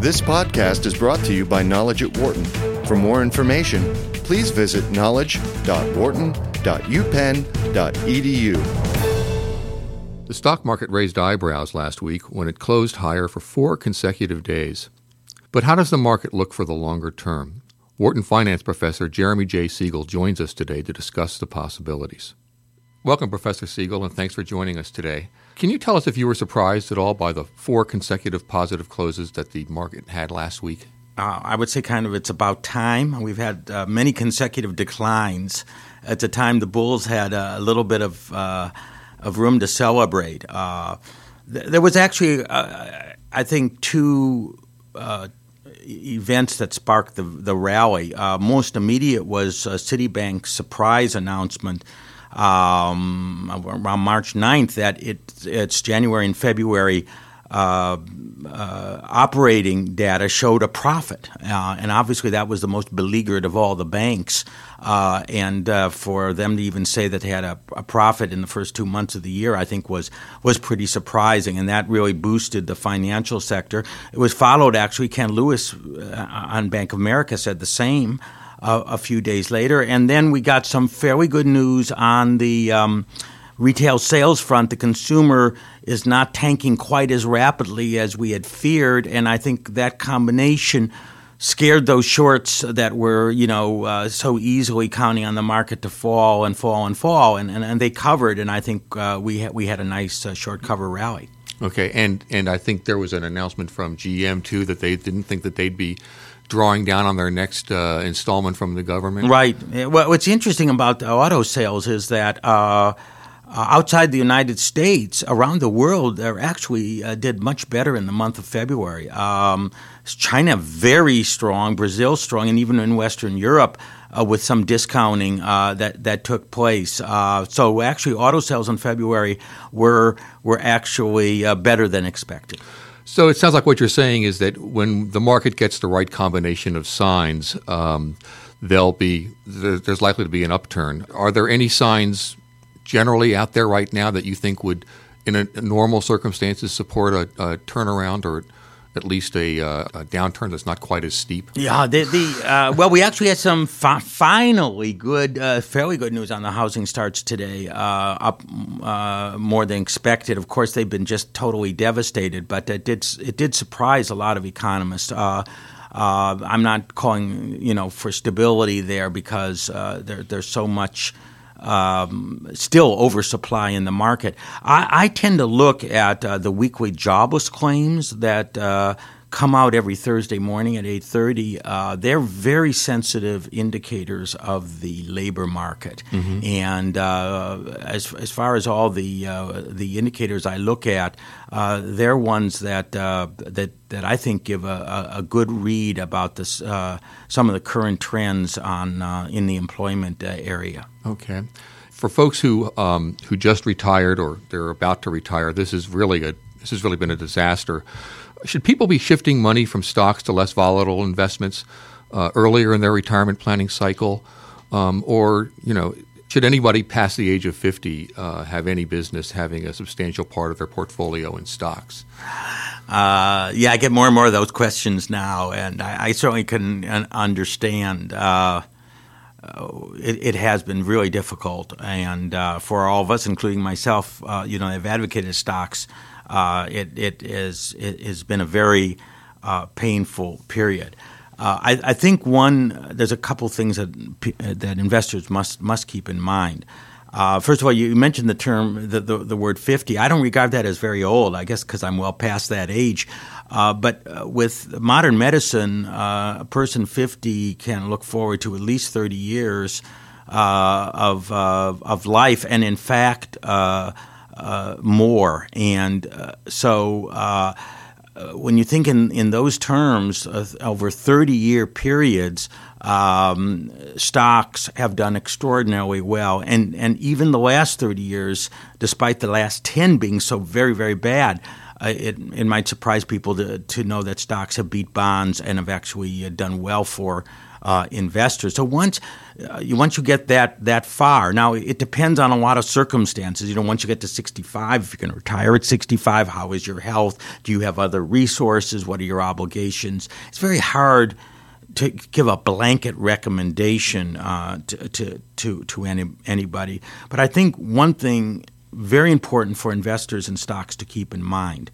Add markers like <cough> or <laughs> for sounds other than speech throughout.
This podcast is brought to you by Knowledge at Wharton. For more information, please visit knowledge.wharton.upenn.edu. The stock market raised eyebrows last week when it closed higher for four consecutive days. But how does the market look for the longer term? Wharton finance professor Jeremy J. Siegel joins us today to discuss the possibilities. Welcome, Professor Siegel, and thanks for joining us today. Can you tell us if you were surprised at all by the four consecutive positive closes that the market had last week? Uh, I would say kind of it's about time. We've had uh, many consecutive declines. At the time, the bulls had a little bit of uh, of room to celebrate. Uh, th- there was actually, uh, I think, two uh, events that sparked the, the rally. most immediate was Citibank's surprise announcement um, around March 9th that it, it's January and February uh, uh, operating data showed a profit. Uh, and obviously, that was the most beleaguered of all the banks. Uh, and uh, for them to even say that they had a, a, profit in the first two months of the year, I think was was pretty surprising, and that really boosted the financial sector. It was followed actually. Ken Lewis uh, on Bank of America said the same uh, a few days later. And then we got some fairly good news on the um, retail sales front. The consumer is not tanking quite as rapidly as we had feared, and I think that combination scared those shorts that were, you know, uh, so easily counting on the market to fall and fall and fall, and, and, and they covered, and I think uh, we, ha- we had a nice uh, short cover rally. Okay, and, and I think there was an announcement from GM, too, that they didn't think that they'd be – drawing down on their next uh, installment from the government. Right. Well, what's interesting about auto sales is that. Uh, uh, outside the United States, around the world, they actually uh, did much better in the month of February. Um, China very strong, Brazil strong, and even in Western Europe, uh, with some discounting uh, that that took place. Uh, so actually, auto sales in February were were actually uh, better than expected. So it sounds like what you're saying is that when the market gets the right combination of signs, um, there'll be there's likely to be an upturn. Are there any signs generally out there right now that you think would, in a, normal circumstances, support a, a turnaround or at least a, uh, a, downturn that's not quite as steep? Yeah, the, the uh, well, we actually had some fi- finally good, uh, fairly good news on the housing starts today, uh, up uh, more than expected. Of course, they've been just totally devastated, but it did it did surprise a lot of economists. Uh, I'm not calling you know for stability there because there, there's so much um, still oversupply in the market. I, I tend to look at uh, the weekly jobless claims that uh, come out every Thursday morning at 8:30. Uh, they're very sensitive indicators of the labor market, mm-hmm. and uh, as as far as all the uh, the indicators I look at, uh, they're ones that uh, that that I think give a, a good read about this uh, some of the current trends on in the employment area. Okay. For folks who um, who just retired or they're about to retire, this is really a this has really been a disaster. Should people be shifting money from stocks to less volatile investments uh, earlier in their retirement planning cycle, um, or you know, should anybody past the age of fifty uh, have any business having a substantial part of their portfolio in stocks? Uh, yeah, I get more and more of those questions now, and I, I certainly can understand. Uh, it, it, has been really difficult, and uh, for all of us, including myself, uh, you know, I've advocated stocks uh, it, it, is, it has been a very uh, painful period. Uh, I, I, think one there's a couple things that that investors must must keep in mind. Uh, first of all, you mentioned the term the, the, the, word 50. I don't regard that as very old. I guess because I'm well past that age. Uh, but uh, with modern medicine, a person 50 can look forward to at least 30 years of of life, and in fact uh, more. And uh, so uh, when you think in, in those terms, over 30 year periods, um, stocks have done extraordinarily well. And, and even the last 30 years, despite the last 10 being so very, very bad, uh, it, it might surprise people to, to know that stocks have beat bonds and have actually uh, done well for uh, investors. So once uh, you once you get that that far, now it depends on a lot of circumstances. You know, once you get to 65, if you're going to retire at 65, how is your health? Do you have other resources? What are your obligations? It's very hard to give a blanket recommendation uh, to, to, to, to any, anybody. But I think one thing very important for investors in stocks to keep in mind,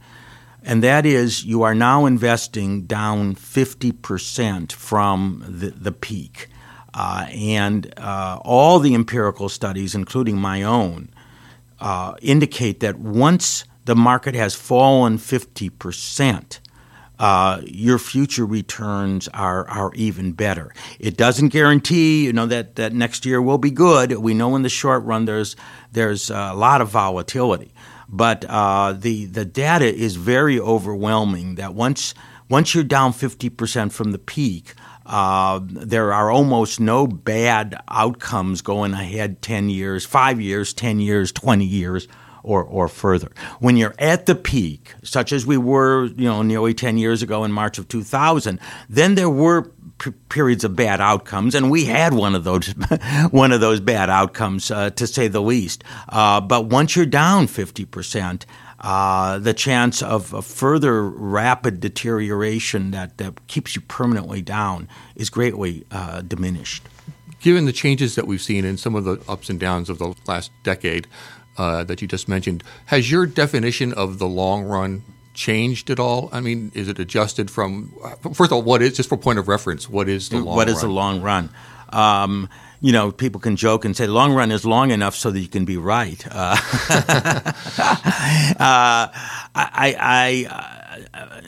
and that is you are now investing down 50% from the, the peak. Uh, and uh, all the empirical studies, including my own, uh, indicate that once the market has fallen 50%, uh, your future returns are are even better. It doesn't guarantee, you know, that, that next year will be good. We know in the short run there's there's a lot of volatility, but uh, the the data is very overwhelming. That once once you're down fifty percent from the peak. Uh, there are almost no bad outcomes going ahead 10 years, 5 years, 10 years, 20 years or, or further. When you're at the peak, such as we were, you know, nearly 10 years ago in March of 2000, then there were p- periods of bad outcomes, and we had one of those, <laughs> one of those bad outcomes, uh, to say the least. Uh, but once you're down 50 percent, uh, the chance of further rapid deterioration that, that keeps you permanently down is greatly uh, diminished. Given the changes that we've seen in some of the ups and downs of the last decade, uh, that you just mentioned. Has your definition of the long run changed at all? I mean, is it adjusted from first of all, what is just for point of reference? What is the long what run? is the long run? Um, you know, people can joke and say long run is long enough so that you can be right. Uh, <laughs> uh, I, I,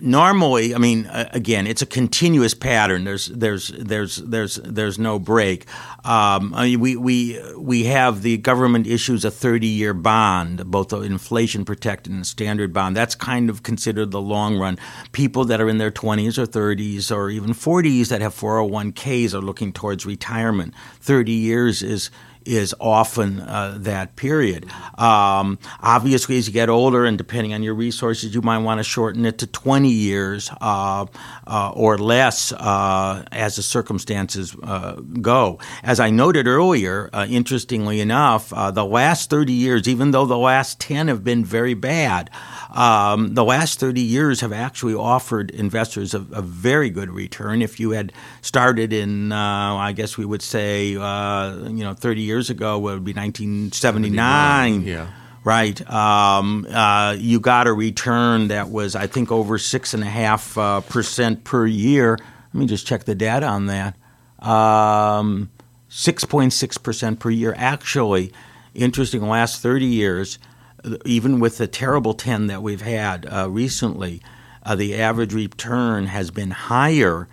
normally, I mean, again, it's a continuous pattern. There's there's there's there's there's no break. Um, I mean, we we we have the government issues a 30 year bond, both the inflation protected and standard bond. That's kind of considered the long run. People that are in their 20s or 30s or even 40s that have 401ks are looking towards retirement. 30 years is is often uh, that period. Um, obviously, as you get older, and depending on your resources, you might want to shorten it to 20 years uh, uh, or less uh, as the circumstances uh, go. As I noted earlier, uh, interestingly enough, the last 30 years, even though the last 10 have been very bad, um, the last 30 years have actually offered investors a, a, very good return. If you had started in, I guess we would say, you know, 30 years ago, it would be 1979. Yeah. Right. Um, uh, you got a return that was, I think, over 6.5 uh, percent per year. Let me just check the data on that. Um, 6.6% per year. Actually, interesting, last 30 years, even with the terrible 10 that we've had uh, recently, uh, the average return has been higher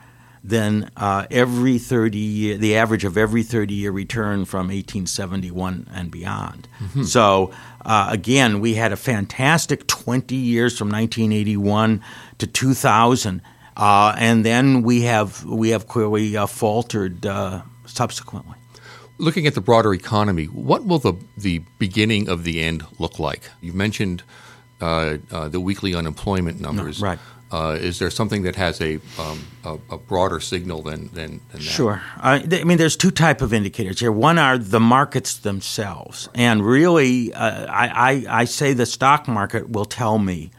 than uh, every 30 year, the average of every 30 year return from 1871 and beyond. Mm-hmm. So, uh, again, we had a fantastic 20 years from 1981 to 2000. Uh, and then we have we have clearly uh, faltered subsequently looking at the broader economy, what will the, the beginning of the end look like? You mentioned uh, uh, the weekly unemployment numbers. No, right. Uh, is there something that has a, um, a, a, broader signal than, than, than that? Sure. I mean, there's two type of indicators here. One are the markets themselves, and really, uh, I, I, I say the stock market will tell me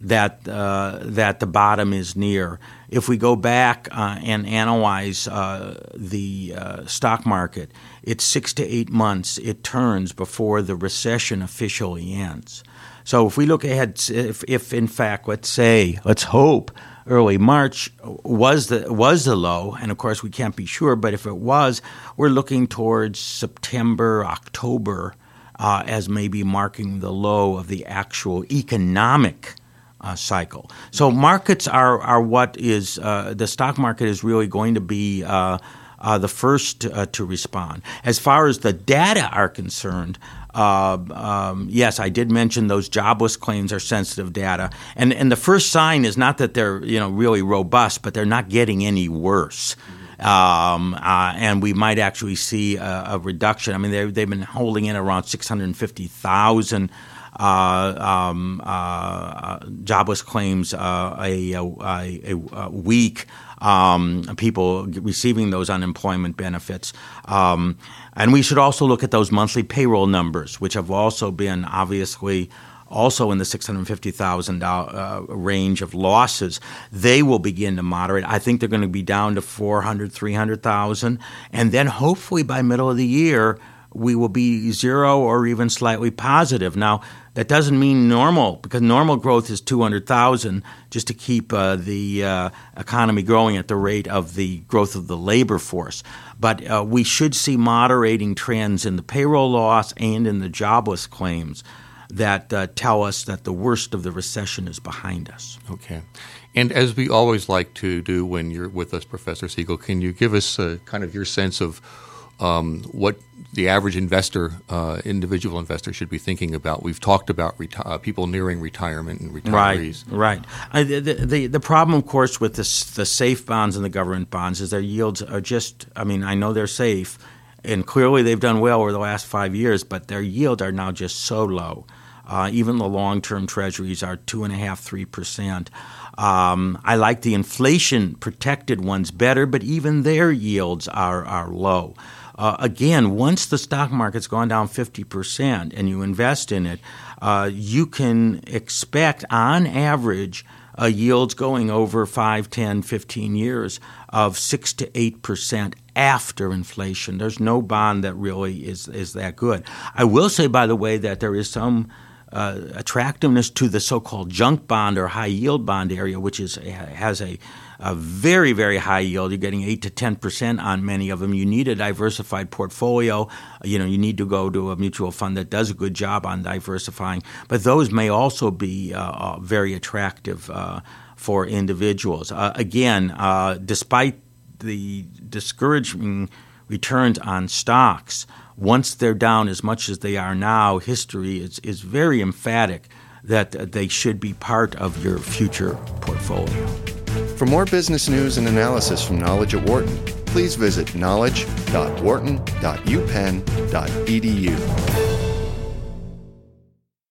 that uh, that the bottom is near. If we go back uh, and analyze uh, the uh, stock market, it's six to eight months it turns before the recession officially ends. So if we look ahead, if, if in fact, let's say, let's hope, early March was the was the low, and of course we can't be sure, but if it was, we're looking towards September, October. Uh, as maybe marking the low of the actual economic uh, cycle. So markets are are what is uh, the stock market is really going to be. Uh, uh the first uh, to respond. As far as the data are concerned, uh, um, yes, I did mention those jobless claims are sensitive data, and and the first sign is not that they're you know really robust, but they're not getting any worse. Um, uh, and we might actually see a, a reduction. I mean, they've been holding in around 650,000 uh, um, uh, jobless claims uh, a, a, a, week. Um, people receiving those unemployment benefits. Um, and we should also look at those monthly payroll numbers, which have also been obviously also in the $650,000 uh, range of losses, they will begin to moderate. I think they're going to be down to 400, 300,000. And then hopefully by middle of the year, we will be zero or even slightly positive. Now, that doesn't mean normal because normal growth is 200,000 just to keep uh, the uh, economy growing at the rate of the growth of the labor force. But uh, we should see moderating trends in the payroll loss and in the jobless claims that uh, tell us that the worst of the recession is behind us. Okay. And as we always like to do when you're with us, Professor Siegel, can you give us uh, kind of your sense of um, what the average investor, uh, individual investor, should be thinking about. We've talked about reti- uh, people nearing retirement and retirees. Right, right. the, the, the problem, of course, with this, the safe bonds and the government bonds is their yields are just. I mean, I know they're safe, and clearly they've done well over the last five years, but their yields are now just so low. Uh, even the long-term treasuries are two and a half, three percent. Um, I like the inflation-protected ones better, but even their yields are are low. Uh, again, once the stock market's gone down 50% and you invest in it, uh, you can expect on average yields going over 5, 10, 15 years of 6 to 8% after inflation. There's no bond that really is, is that good. I will say, by the way, that there is some uh, attractiveness to the so-called junk bond or high yield bond area, which is has a a very, very high yield. You're getting 8 to 10% on many of them. You need a diversified portfolio. You know, you need to go to a mutual fund that does a good job on diversifying. But those may also be uh, uh very attractive uh, for individuals. Uh, again, despite the discouraging returns on stocks, once they're down as much as they are now, history is, is very emphatic that they should be part of your future portfolio. For more business news and analysis from Knowledge at Wharton, please visit knowledge.wharton.upenn.edu.